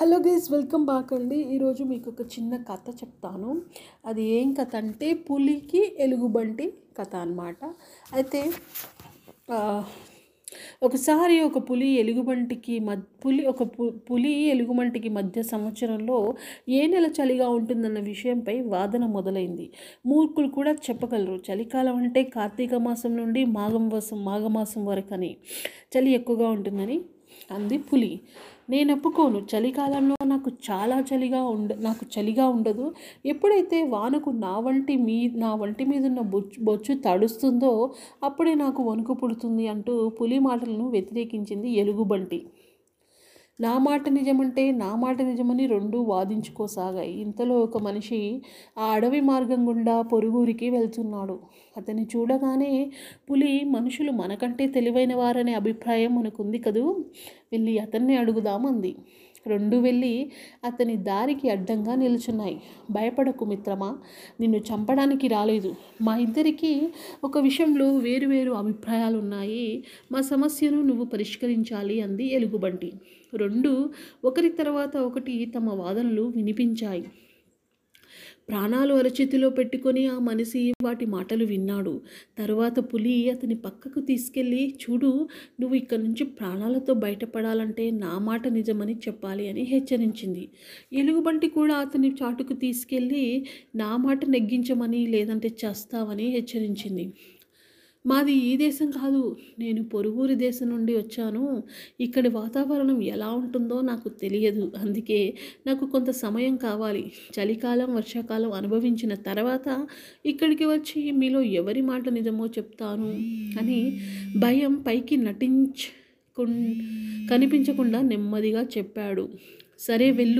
Hello guys welcome back అండి. ఈరోజు మీకు ఒక చిన్న కథ చెప్తాను. అది ఏం కథ అంటే పులికి ఎలుగుబంటి కథ అనమాట అయితే ఒకసారి ఒక పులి ఎలుగుబంటికి మధ్య పులి ఒక పు- పులి ఎలుగుబంటికి మధ్య సంవత్సరంలో ఏ నెల చలిగా ఉంటుందన్న విషయంపై వాదన మొదలైంది. మూర్ఖులు కూడా చెప్పగలరు చలికాలం అంటే కార్తీక మాసం నుండి మాఘం మాసం మాఘమాసం వరకని చలి ఎక్కువగా ఉంటుందని. అంది పులి. నేను ఒప్పుకోను. చలికాలంలో నాకు చాలా చలిగా ఉండ నాకు చలిగా ఉండదు. ఎప్పుడైతే వానకు నా వంటి మీ నా వంటి మీద ఉన్న బొచ్చు బొచ్చు తడుస్తుందో అప్పుడే నాకు వణుకు పుడుతుంది అంటూ పులి మాటలను వ్యతిరేకించింది ఎలుగుబంటి. నా మాట నిజమంటే నా మాట నిజమని రెండూ వాదించుకోసాగాయి. ఇంతలో ఒక మనిషి ఆ అడవి మార్గం గుండా పొరుగురికి వెళ్తున్నాడు. అతన్ని చూడగానే పులి మనుషులు మనకంటే తెలివైన వారనే అభిప్రాయం మనకుంది కదూ? వెళ్ళి అతన్ని అడుగుదామంది రెండు వెళ్ళి అతని దారికి అడ్డంగా నిలుచున్నాయి. భయపడకు మిత్రమా నిన్ను చంపడానికి రాలేదు. మా ఇద్దరికి ఒక విషయంలో వేరువేరు అభిప్రాయాలు ఉన్నాయి మా సమస్యను నువ్వు పరిష్కరించాలి అంది ఎలుగుబంటి. రెండు ఒకరి తర్వాత ఒకటి తమ వాదనలు వినిపించాయి. ప్రాణాలు అరచేతిలో పెట్టుకొని ఆ మనిషి వాటి మాటలు విన్నాడు. తరువాత పులి అతని పక్కకు తీసుకెళ్ళి చూడు నువ్వు ఇక్కడ నుంచి ప్రాణాలతో బయటపడాలంటే నా మాట నిజమని చెప్పాలి అని హెచ్చరించింది. ఎలుగుబంటి కూడా అతని చాటుకు తీసుకెళ్ళి నా మాట నెగ్గించమని లేదంటే చేస్తావని హెచ్చరించింది. మాది ఈ దేశం కాదు నేను పొరుగురి దేశం నుండి వచ్చాను. ఇక్కడి వాతావరణం ఎలా ఉంటుందో నాకు తెలియదు. అందుకే నాకు కొంత సమయం కావాలి. చలికాలం వర్షాకాలం అనుభవించిన తర్వాత ఇక్కడికి వచ్చి మీలో ఎవరి మాట నిజమో చెప్తాను అని భయం పైకి నటించ కనిపించకుండా నెమ్మదిగా చెప్పాడు. సరే వెళ్ళు.